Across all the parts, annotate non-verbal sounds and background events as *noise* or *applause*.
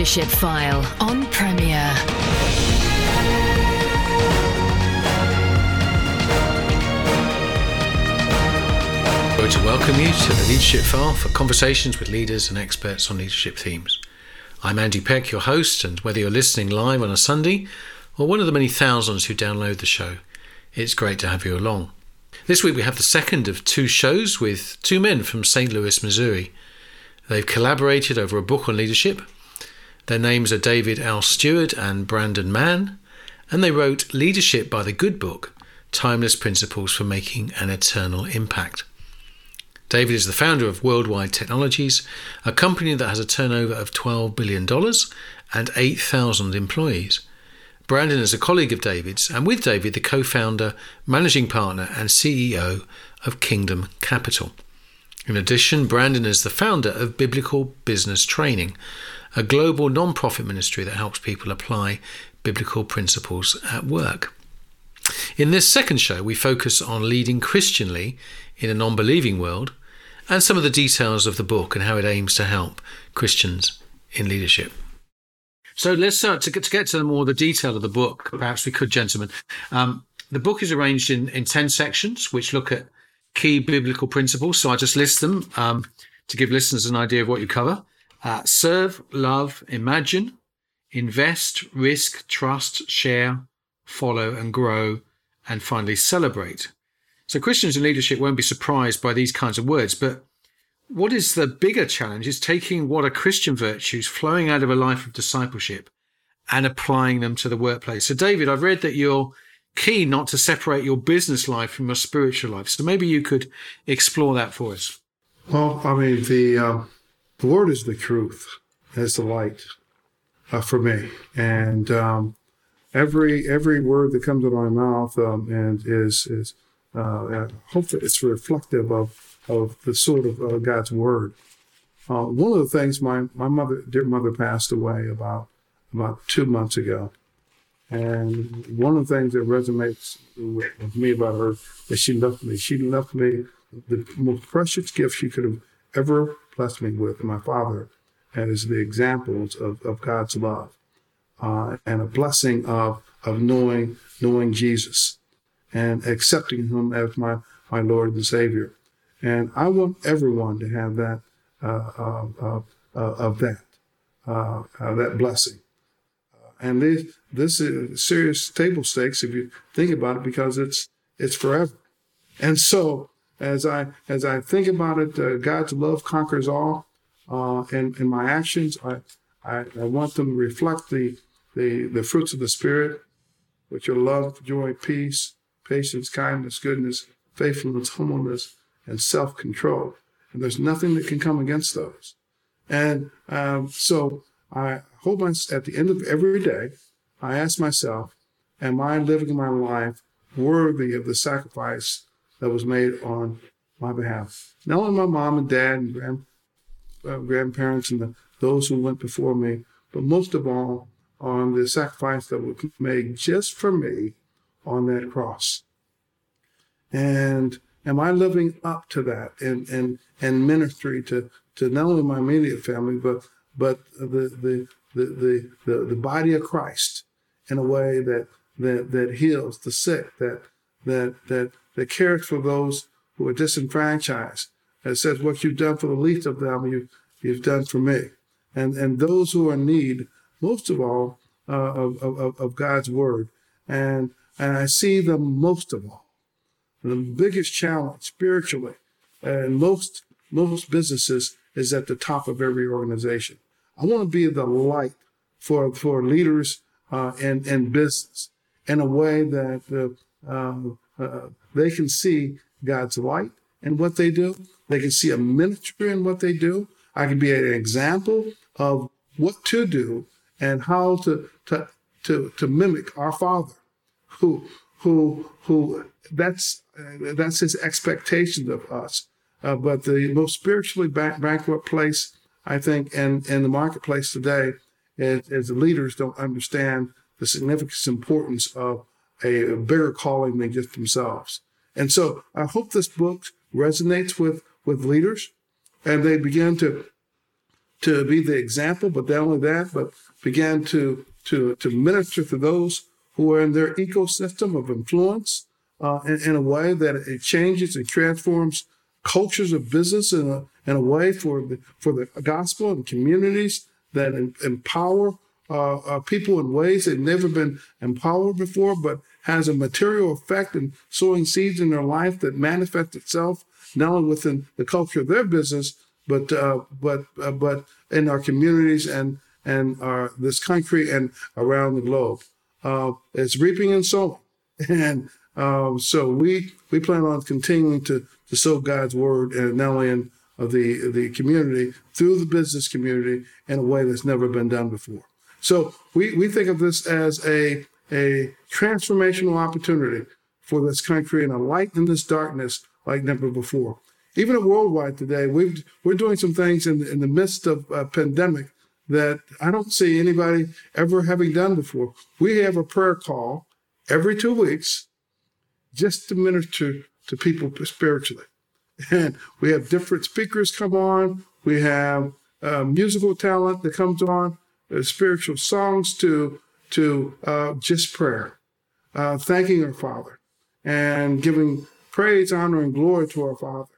Leadership File on Premier. to welcome you to the Leadership File for conversations with leaders and experts on leadership themes. I'm Andy Peck, your host, and whether you're listening live on a Sunday or one of the many thousands who download the show, it's great to have you along. This week we have the second of two shows with two men from St. Louis, Missouri. They've collaborated over a book on leadership. Their names are David L. Steward and Brandon Mann, and they wrote Leadership by the Good Book Timeless Principles for Making an Eternal Impact. David is the founder of Worldwide Technologies, a company that has a turnover of $12 billion and 8,000 employees. Brandon is a colleague of David's, and with David, the co founder, managing partner, and CEO of Kingdom Capital. In addition, Brandon is the founder of Biblical Business Training, a global non profit ministry that helps people apply biblical principles at work. In this second show, we focus on leading Christianly in a non believing world and some of the details of the book and how it aims to help Christians in leadership. So let's start to get, to get to the more the detail of the book. Perhaps we could, gentlemen. Um, the book is arranged in, in 10 sections, which look at key biblical principles. So I just list them um, to give listeners an idea of what you cover. Uh, serve, love, imagine, invest, risk, trust, share, follow, and grow, and finally celebrate. So Christians in leadership won't be surprised by these kinds of words, but what is the bigger challenge is taking what are Christian virtues flowing out of a life of discipleship and applying them to the workplace. So, David, I've read that you're keen not to separate your business life from your spiritual life. So maybe you could explore that for us. Well, I mean, the, uh, the Lord is the truth, is the light uh, for me. And um, every every word that comes out of my mouth um, and is is uh, hopefully it's reflective of, of the sort of uh, God's word. Uh, one of the things my, my mother, dear mother passed away about, about two months ago. And one of the things that resonates with, with me about her is she left me. She left me the most precious gift she could have ever blessed me with, my father, as the examples of, of God's love uh, and a blessing of, of knowing, knowing Jesus and accepting him as my, my Lord and Savior. And I want everyone to have that, uh, uh, uh, uh of that, uh, uh, that blessing. and this, this is serious table stakes if you think about it, because it's, it's forever. And so, as I as I think about it, God's love conquers all. and in my actions, I, I, I want them to reflect the, the the fruits of the Spirit, which are love, joy, peace, patience, kindness, goodness, faithfulness, humbleness, and self control. And there's nothing that can come against those. And um, so I hold my, at the end of every day, I ask myself, am I living my life worthy of the sacrifice that was made on my behalf? Not only my mom and dad and grand, uh, grandparents and the, those who went before me, but most of all on the sacrifice that was made just for me on that cross. And am I living up to that and and and ministry to to not only my immediate family but but the the the the the, the body of Christ in a way that that that heals the sick that that that that cares for those who are disenfranchised that says what you've done for the least of them you you've done for me and and those who are in need most of all uh, of, of of God's word and and I see them most of all. the biggest challenge spiritually and most most businesses is at the top of every organization. I want to be the light for for leaders uh, in in business in a way that uh, uh, uh, they can see God's light in what they do. They can see a ministry in what they do. I can be an example of what to do and how to to to, to mimic our Father who who who that's uh, that's his expectations of us. Uh, but the most spiritually bankrupt place, I think, in, in the marketplace today is, is the leaders don't understand the significance importance of a, bigger calling than just themselves. And so I hope this book resonates with, with leaders and they begin to to be the example, but not only that, but began to to to minister to those who are in their ecosystem of influence uh, in, in, a way that it changes and transforms cultures of business in a in a way for the for the gospel and communities that empower uh, uh, people in ways they've never been empowered before, but has a material effect in sowing seeds in their life that manifests itself not only within the culture of their business, but uh, but uh, but in our communities and and our this country and around the globe. Uh, it's reaping and sowing, *laughs* and um, so we we plan on continuing to to sow God's word and not only in of the the community through the business community in a way that's never been done before. So we, we think of this as a a transformational opportunity for this country and a light in this darkness like never before. Even worldwide today, we we're doing some things in, in the midst of a pandemic that I don't see anybody ever having done before. We have a prayer call every two weeks just to minister to people spiritually. And we have different speakers come on. We have uh, musical talent that comes on, spiritual songs to to uh, just prayer, uh, thanking our Father and giving praise, honor, and glory to our Father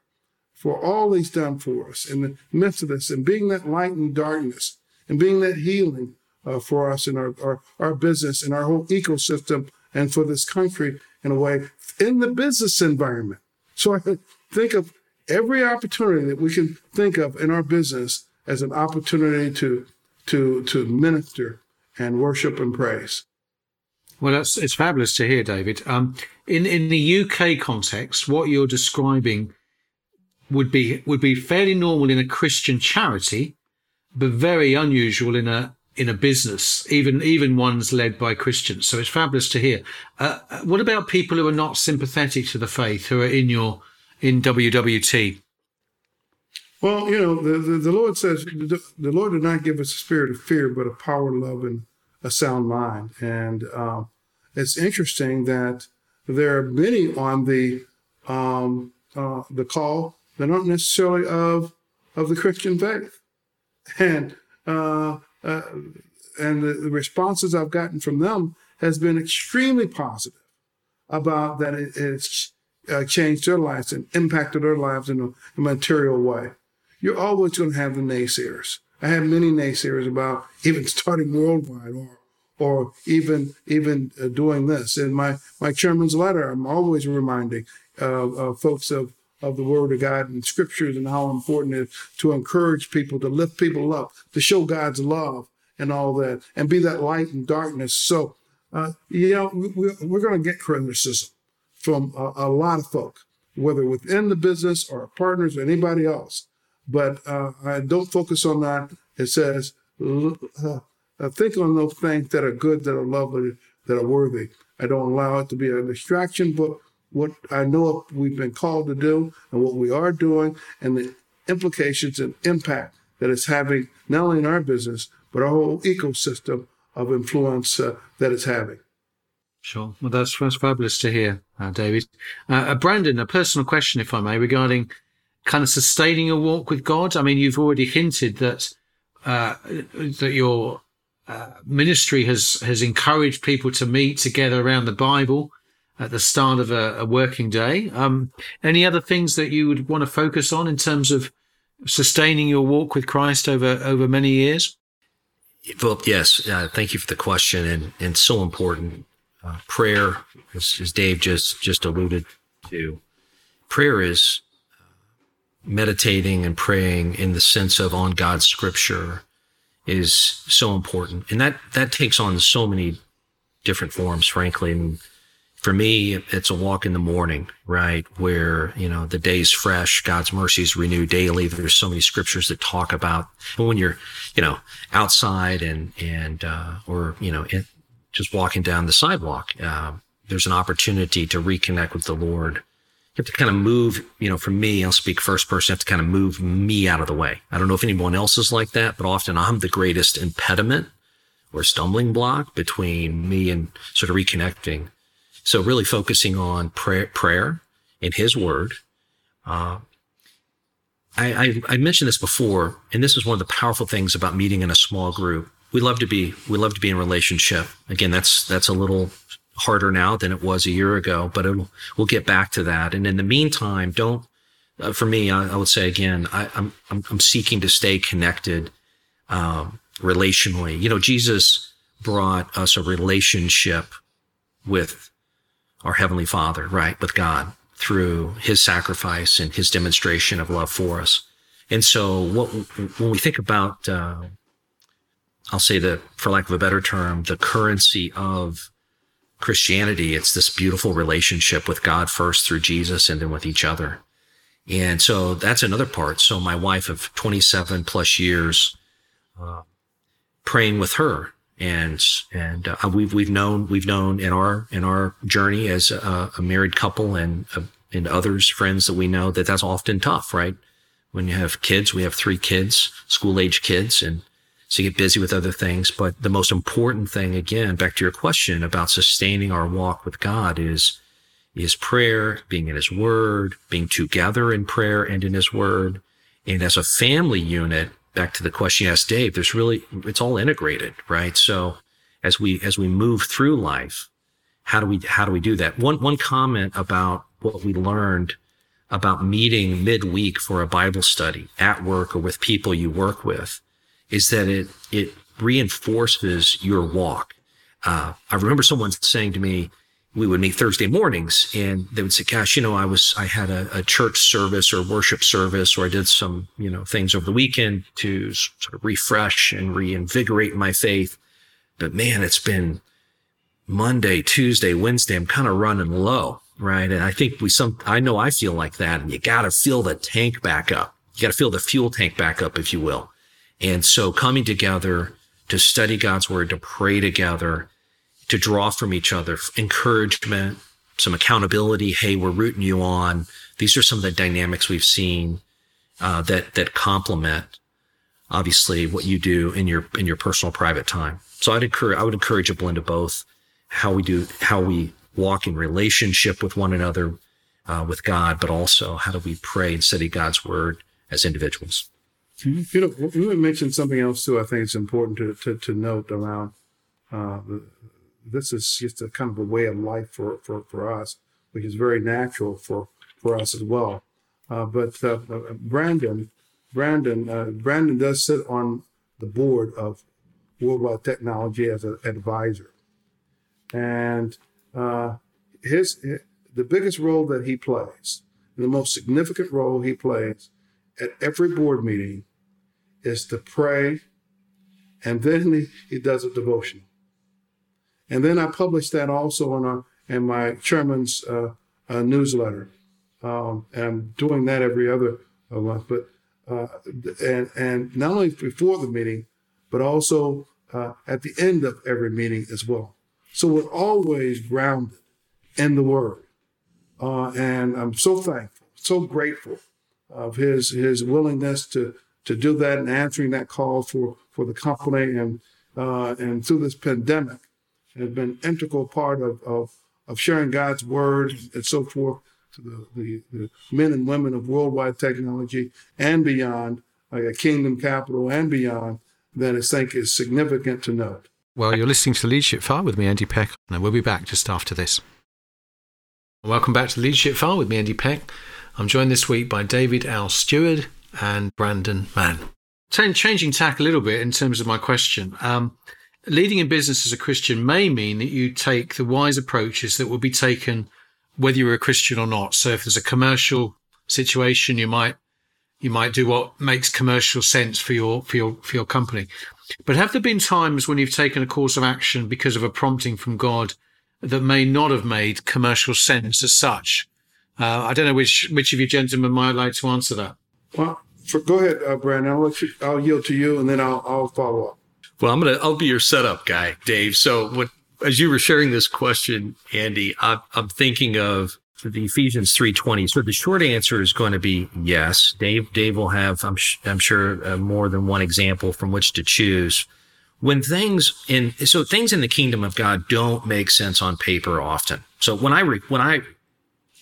for all He's done for us in the midst of this, and being that light in darkness, and being that healing uh, for us in our, our our business and our whole ecosystem, and for this country in a way in the business environment. So I think of every opportunity that we can think of in our business as an opportunity to to to minister and worship and praise. Well, that's it's fabulous to hear, David. Um, in in the UK context, what you're describing would be would be fairly normal in a Christian charity, but very unusual in a in a business, even even ones led by Christians. So it's fabulous to hear. Uh, uh what about people who are not sympathetic to the faith, who are in your in WWT? Well, you know, the, the, the, Lord says, the, the Lord did not give us a spirit of fear, but a power, love, and a sound mind. And uh, it's interesting that there are many on the um, uh, the call that aren't necessarily of of the Christian faith, and uh, uh and the, the responses I've gotten from them has been extremely positive about that it, it's uh, changed their lives and impacted their lives in a, a material way. You're always going to have the naysayers. I have many naysayers about even *laughs* starting worldwide or or even even uh, doing this. In my my chairman's letter, I'm always reminding uh, uh, folks of of the Word of God and Scriptures and how important it is to encourage people, to lift people up, to show God's love and all that, and be that light in darkness. So, uh, you know, we, we're going to get criticism from a, a, lot of folk, whether within the business or partners or anybody else. But uh, I don't focus on that. It says, uh, think on those things that are good, that are lovely, that are worthy. I don't allow it to be a distraction, but what I know we've been called to do and what we are doing and the implications and impact that it's having not only in our business, but our whole ecosystem of influence uh, that it's having. Sure. Well, that's, that's fabulous to hear, uh, David. Uh, uh, Brandon, a personal question, if I may, regarding kind of sustaining a walk with God. I mean, you've already hinted that uh, that your uh, ministry has has encouraged people to meet together around the Bible at the start of a, a working day. Um, any other things that you would want to focus on in terms of sustaining your walk with Christ over over many years? Well, yes. Uh, thank you for the question, and and so important uh, prayer, as, as, Dave just just alluded to, prayer is meditating and praying in the sense of on God's scripture is so important, and that that takes on so many different forms. Frankly, and for me, it's a walk in the morning, right, where you know the day's fresh, God's mercies renew daily. There's so many scriptures that talk about when you're, you know, outside and and uh, or you know just walking down the sidewalk, uh, there's an opportunity to reconnect with the Lord. You have to kind of move, you know, for me, I'll speak first person, you have to kind of move me out of the way. I don't know if anyone else is like that, but often I'm the greatest impediment or stumbling block between me and sort of reconnecting. So really focusing on prayer, prayer in his word, uh, I, I, I mentioned this before, and this is one of the powerful things about meeting in a small group. We love to be we love to be in relationship. Again, that's that's a little harder now than it was a year ago, but we'll get back to that. And in the meantime, don't. Uh, for me, I, I, would say again, I, am I'm, I'm seeking to stay connected um, relationally. You know, Jesus brought us a relationship with our heavenly Father, right, with God through His sacrifice and His demonstration of love for us. And so, what when we think about, uh, I'll say that, for lack of a better term, the currency of Christianity, it's this beautiful relationship with God first through Jesus and then with each other. And so that's another part. So my wife of 27 plus years, uh, praying with her and, and uh, we've, we've known, we've known in our, in our journey as a, a married couple and, uh, and others, friends that we know that that's often tough, right? When you have kids, we have three kids, school age kids, and so you get busy with other things. But the most important thing, again, back to your question about sustaining our walk with God is, is prayer, being in his word, being together in prayer and in his word. And as a family unit, back to the question you asked Dave, there's really, it's all integrated, right? So as we, as we move through life, how do we, how do we do that? One, one comment about what we learned about meeting midweek for a Bible study at work or with people you work with is that it it reinforces your walk. Uh, I remember someone saying to me, we would meet Thursday mornings and they would say, gosh, you know, I was, I had a, a, church service or worship service, or I did some, you know, things over the weekend to sort of refresh and reinvigorate my faith. But man, it's been Monday, Tuesday, Wednesday. I'm kind of running low. Right. And I think we some, I know I feel like that and you got to fill the tank back up. You got to fill the fuel tank back up, if you will. And so coming together to study God's word, to pray together, to draw from each other, encouragement, some accountability. Hey, we're rooting you on. These are some of the dynamics we've seen uh, that that complement obviously what you do in your in your personal private time. So I'd encourage I would encourage a blend of both. How we do how we walk in relationship with one another, uh, with God, but also how do we pray and study God's word as individuals. You know, you mentioned something else too. I think it's important to to, to note around. Uh, this is just a kind of a way of life for, for, for us, which is very natural for, for us as well. Uh, but uh, uh Brandon, Brandon, uh, Brandon does sit on the board of Worldwide Technology as an advisor, and uh, his the biggest role that he plays, the most significant role he plays at every board meeting is to pray, and then he, he does a devotion. And then I publish that also in, our, in my chairman's uh, uh, newsletter. Um, and I'm doing that every other month. But uh, and and not only before the meeting, but also uh, at the end of every meeting as well. So we're always grounded in the Word, uh, and I'm so thankful, so grateful of his his willingness to to do that and answering that call for, for the company and, uh, and through this pandemic has been integral part of, of, of sharing God's word and so forth to the, the, the men and women of worldwide technology and beyond, like a kingdom capital and beyond, that I think is significant to note. Well, you're listening to Leadership File with me, Andy Peck, and we'll be back just after this. Welcome back to Leadership File with me, Andy Peck. I'm joined this week by David L. Steward, and Brandon Mann. Changing tack a little bit in terms of my question. Um, leading in business as a Christian may mean that you take the wise approaches that will be taken whether you're a Christian or not. So if there's a commercial situation, you might you might do what makes commercial sense for your for your for your company. But have there been times when you've taken a course of action because of a prompting from God that may not have made commercial sense as such? Uh, I don't know which which of you gentlemen might like to answer that. Well, for, go ahead, uh, Brandon. I'll you. I'll yield to you, and then I'll I'll follow up. Well, I'm gonna. I'll be your setup guy, Dave. So, what as you were sharing this question, Andy, I'm, I'm thinking of the Ephesians 3:20. So the short answer is going to be yes. Dave Dave will have I'm sh- I'm sure uh, more than one example from which to choose. When things in so things in the kingdom of God don't make sense on paper often. So when I re, when I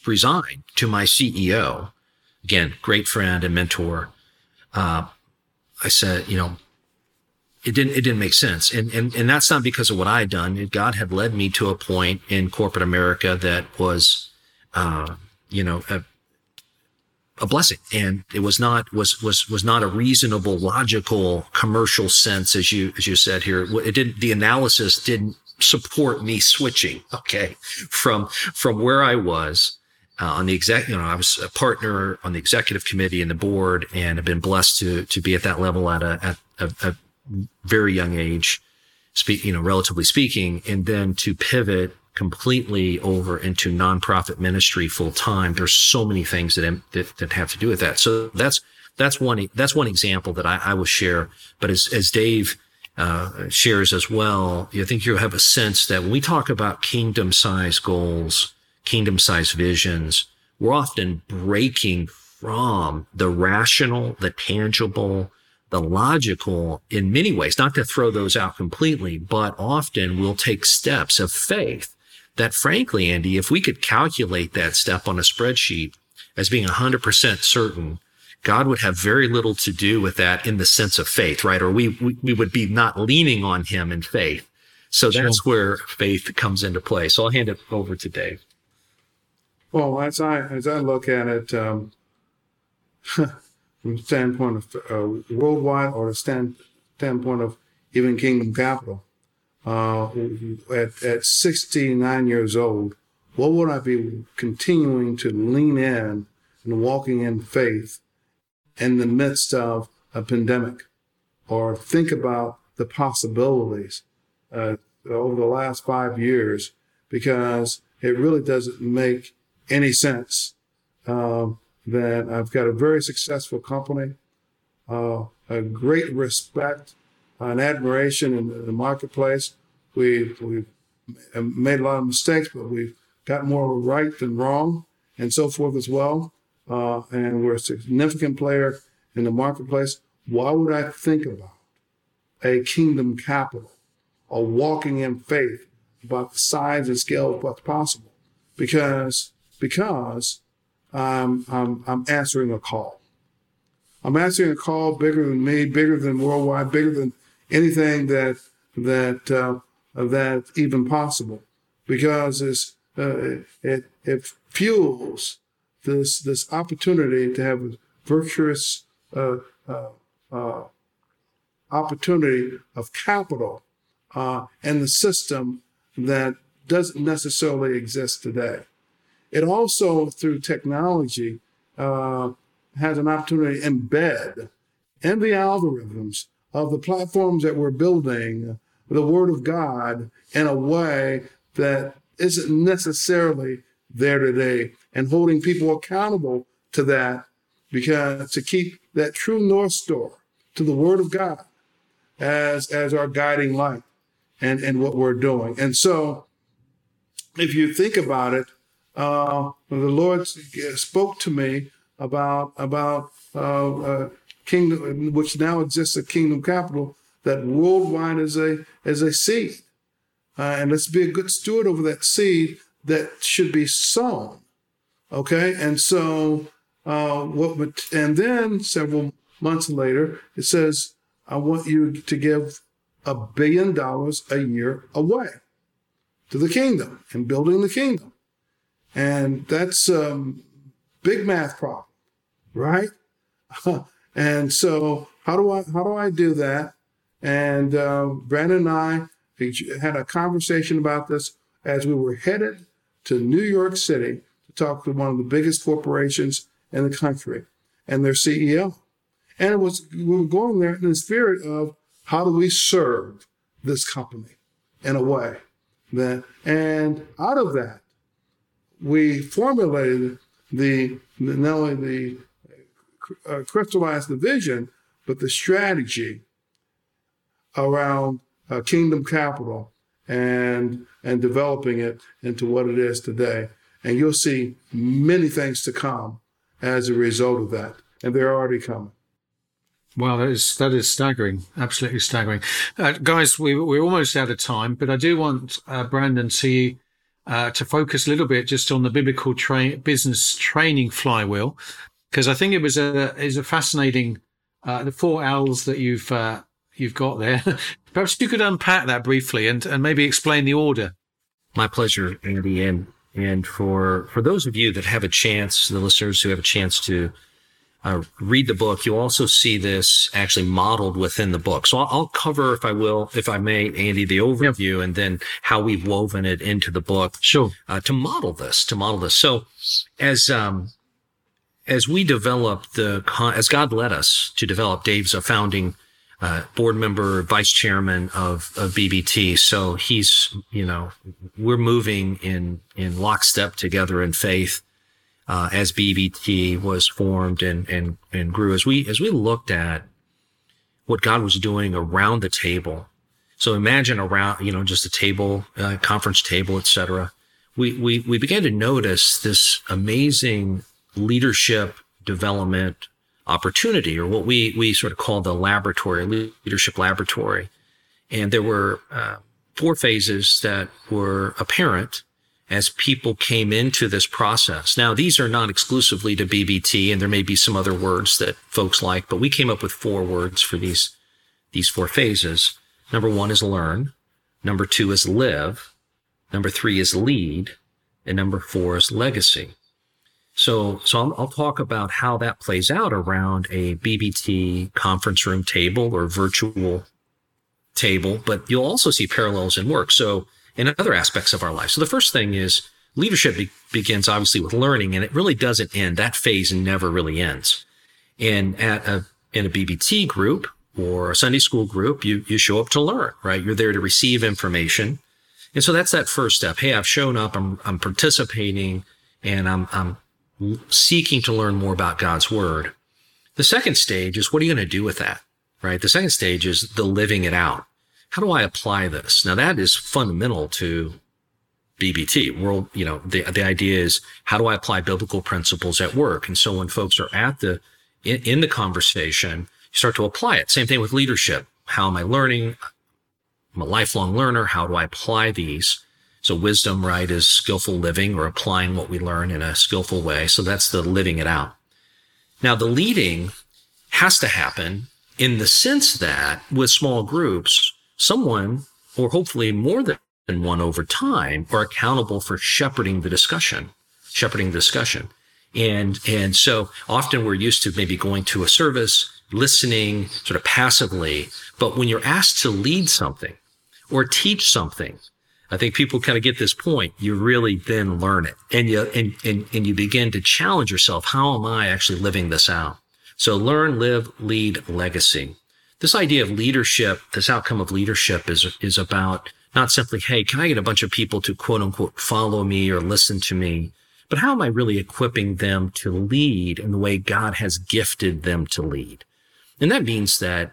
resigned to my CEO, again, great friend and mentor. Uh, I said, you know, it didn't it didn't make sense, and and and that's not because of what I had done. God had led me to a point in corporate America that was, uh, you know, a, a blessing, and it was not was was was not a reasonable, logical, commercial sense, as you as you said here. It didn't. The analysis didn't support me switching. *laughs* Okay, from from where I was uh, on the exec, you know, I was a partner on the executive committee and the board, and have been blessed to to be at that level at a at a, a very young age, speak, you know, relatively speaking, and then to pivot completely over into nonprofit ministry full time. There's so many things that, that, that have to do with that. So that's that's one that's one example that I, I will share. But as as Dave uh, shares as well, I think you'll have a sense that when we talk about kingdom size goals kingdom sized visions, we're often breaking from the rational, the tangible, the logical in many ways, not to throw those out completely, but often we'll take steps of faith that frankly, Andy, if we could calculate that step on a spreadsheet as being 100% certain, God would have very little to do with that in the sense of faith, right? Or we, we, we would be not leaning on him in faith. So sure. that's where faith comes into play. So I'll hand it over to Dave. Well, as I as I look at it um, *laughs* from the standpoint of uh, worldwide or the stand, standpoint of even Kingdom Capital, uh, at at 69 years old, what would I be continuing to lean in and walking in faith in the midst of a pandemic, or think about the possibilities uh, over the last five years? Because it really doesn't make any sense um, that I've got a very successful company, uh, a great respect and admiration in the marketplace. We've, we've made a lot of mistakes, but we've got more right than wrong and so forth as well. Uh, and we're a significant player in the marketplace. Why would I think about a kingdom capital or walking in faith about the size and scale of what's possible? Because because um, I'm, I'm answering a call. I'm answering a call bigger than me, bigger than worldwide, bigger than anything that that uh, that even possible, because it's, uh, it it fuels this this opportunity to have a virtuous uh, uh, uh opportunity of capital uh, in the system that doesn't necessarily exist today. It also, through technology, uh, has an opportunity to embed in the algorithms of the platforms that we're building the Word of God in a way that isn't necessarily there today and holding people accountable to that because to keep that true North Star to the Word of God as, as our guiding light and, and what we're doing. And so if you think about it, uh, the Lord spoke to me about about uh, uh, kingdom, which now exists at Kingdom Capital, that worldwide is a is a seed, uh, and let's be a good steward over that seed that should be sown. Okay, and so uh, what? And then several months later, it says, "I want you to give a billion dollars a year away to the kingdom and building the kingdom." And that's a um, big math problem, right? *laughs* and so how do I how do I do that? And uh, Brandon and I had a conversation about this as we were headed to New York City to talk to one of the biggest corporations in the country and their CEO. And it was we were going there in the spirit of how do we serve this company in a way that and out of that we formulated the not only the uh, crystallized the vision, but the strategy around uh, Kingdom Capital and and developing it into what it is today. And you'll see many things to come as a result of that, and they're already coming. Wow, that is that is staggering, absolutely staggering, uh, guys. We we're almost out of time, but I do want uh, Brandon to uh, to focus a little bit just on the biblical tra- business training flywheel. because I think it was a is a fascinating uh, the four L's that you've uh, you've got there. *laughs* Perhaps you could unpack that briefly and, and maybe explain the order. My pleasure, Andy. And and for for those of you that have a chance, the listeners who have a chance to uh, read the book, you'll also see this actually modeled within the book. So I'll, I'll cover, if I will, if I may, Andy, the overview yep. and then how we've woven it into the book. Sure. Uh, to model this, to model this. So as um, as we develop the as God led us to develop, Dave's a founding uh, board member, vice chairman of, of BBT. So he's, you know, we're moving in, in lockstep together in faith, uh, as BBT was formed and, and, and grew. As we, as we looked at what God was doing around the table. So imagine around, you know, just a table, uh, conference table, etc. We, we, we began to notice this amazing leadership development opportunity or what we, we sort of call the laboratory, leadership laboratory. And there were uh, four phases that were apparent as people came into this process. Now, these are not exclusively to BBT, and there may be some other words that folks like, but we came up with four words for these, these four phases. Number one is learn. Number two is live. Number three is lead. And number four is legacy. So, so I'll, I'll, talk about how that plays out around a BBT conference room table or virtual table, but you'll also see parallels in work. So, in other aspects of our life. So, the first thing is leadership be- begins obviously with learning, and it really doesn't end. That phase never really ends. And at a, in a BBT group or a Sunday school group, you, you show up to learn, right? You're there to receive information. And so that's that first step. Hey, I've shown up, I'm, I'm participating, and I'm, I'm seeking to learn more about God's word. The second stage is what are you going to do with that? Right? The second stage is the living it out. How do I apply this? Now that is fundamental to BBT. World, you know, the, the idea is how do I apply biblical principles at work? And so when folks are at the, in, in the conversation, you start to apply it. Same thing with leadership. How am I learning? I'm a lifelong learner. How do I apply these? So wisdom, right, is skillful living or applying what we learn in a skillful way. So that's the living it out. Now the leading has to happen in the sense that with small groups, someone or hopefully more than one over time are accountable for shepherding the discussion, shepherding the discussion. And, and so often we're used to maybe going to a service, listening sort of passively. But when you're asked to lead something or teach something, I think people kind of get this point. You really then learn it and you, and, and, and you begin to challenge yourself. How am I actually living this out? So learn, live, lead, legacy. This idea of leadership, this outcome of leadership is, is about not simply, Hey, can I get a bunch of people to quote unquote follow me or listen to me? But how am I really equipping them to lead in the way God has gifted them to lead? And that means that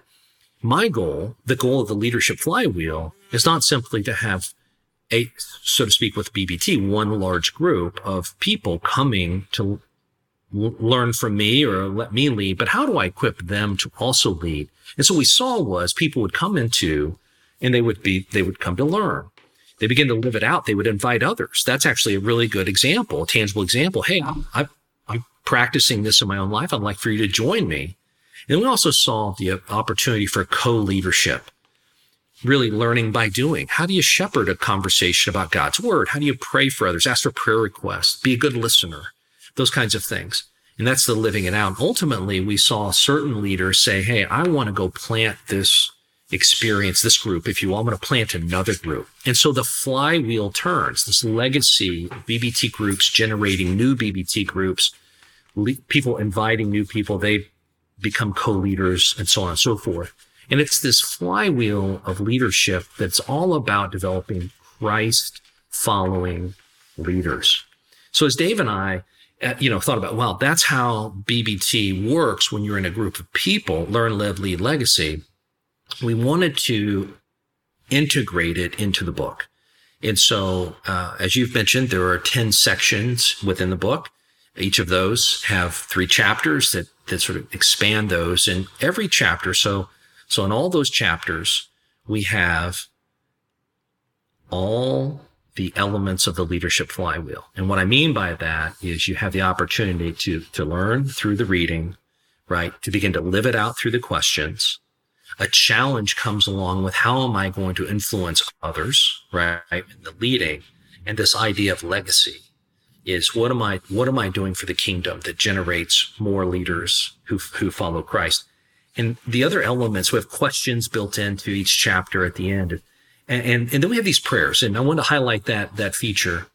my goal, the goal of the leadership flywheel is not simply to have a, so to speak, with BBT, one large group of people coming to learn from me or let me lead, but how do I equip them to also lead? And so what we saw was people would come into and they would be, they would come to learn. They begin to live it out. They would invite others. That's actually a really good example, a tangible example. Hey, I'm, I'm practicing this in my own life. I'd like for you to join me. And we also saw the opportunity for co-leadership really learning by doing. How do you shepherd a conversation about God's word? How do you pray for others? Ask for prayer requests, be a good listener, those kinds of things. And that's the living it out. Ultimately, we saw certain leaders say, Hey, I want to go plant this experience, this group, if you will. I'm going to plant another group. And so the flywheel turns, this legacy BBT groups generating new BBT groups, people inviting new people. They become co-leaders and so on and so forth. And it's this flywheel of leadership that's all about developing Christ following leaders. So as Dave and I, uh, you know, thought about, well, that's how BBT works when you're in a group of people, learn, live, lead, legacy. We wanted to integrate it into the book. And so, uh, as you've mentioned, there are 10 sections within the book. Each of those have three chapters that, that sort of expand those. And every chapter, so so in all those chapters, we have all the elements of the leadership flywheel. And what I mean by that is you have the opportunity to, to learn through the reading, right? To begin to live it out through the questions. A challenge comes along with how am I going to influence others, right? In the leading and this idea of legacy is what am I, what am I doing for the kingdom that generates more leaders who, who follow Christ? And the other elements, we have questions built into each chapter at the end. And, and, and then we have these prayers. And I want to highlight that, that feature.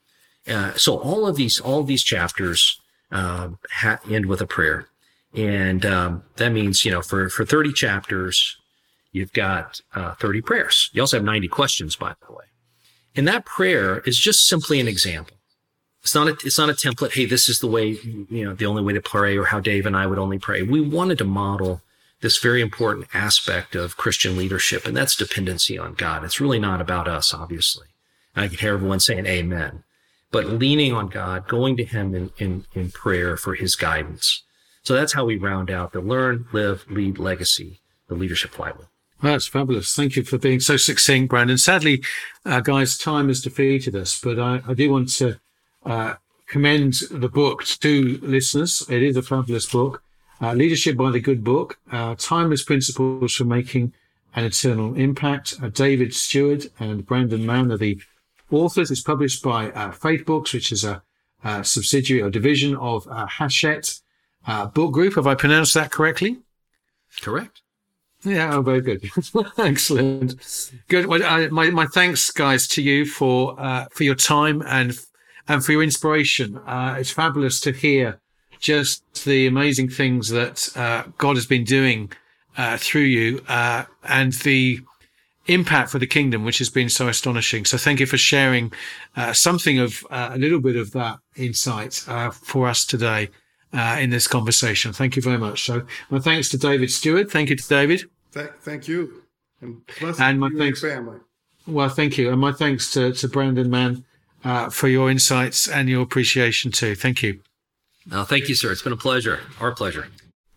Uh, so all of these, all of these chapters, uh, ha- end with a prayer. And, um, that means, you know, for, for 30 chapters, you've got, uh, 30 prayers. You also have 90 questions, by the way. And that prayer is just simply an example. It's not a, it's not a template. Hey, this is the way, you know, the only way to pray or how Dave and I would only pray. We wanted to model this very important aspect of Christian leadership, and that's dependency on God. It's really not about us, obviously. I can hear everyone saying amen, but leaning on God, going to him in, in, in prayer for his guidance. So that's how we round out the learn, live, lead legacy, the leadership flywheel. That's fabulous. Thank you for being so succinct, Brandon. Sadly, uh, guys, time has defeated us, but I, I do want to uh, commend the book to listeners. It is a fabulous book. Uh, Leadership by the Good Book, uh, Timeless Principles for Making an Eternal Impact. Uh, David Steward and Brandon Mann are the authors. It's published by uh, Faith Books, which is a, a, subsidiary or division of uh, Hachette uh, Book Group. Have I pronounced that correctly? Correct. Yeah, oh, very good. *laughs* Excellent. Good. Well, uh, my, my thanks, guys, to you for, uh, for your time and, and for your inspiration. Uh, it's fabulous to hear just the amazing things that, uh, God has been doing, uh, through you, uh, and the impact for the kingdom, which has been so astonishing. So thank you for sharing, something of, a little bit of that insight, for us today uh, in this conversation. Thank you very much. So, my thanks to David Steward. Thank you to David. Th- thank you. And, and my thanks, family. Well, thank you. And my thanks to, to Brandon Mann uh, for your insights and your appreciation too. Thank you. No, thank you, sir. It's been a pleasure. Our pleasure.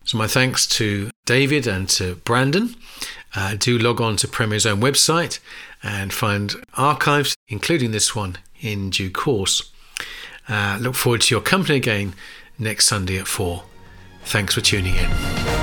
So, my thanks to David and to Brandon. Uh, do log on to Premier's own website and find archives, including this one, in due course. Uh, look forward to your company again next Sunday at 4. Thanks for tuning in.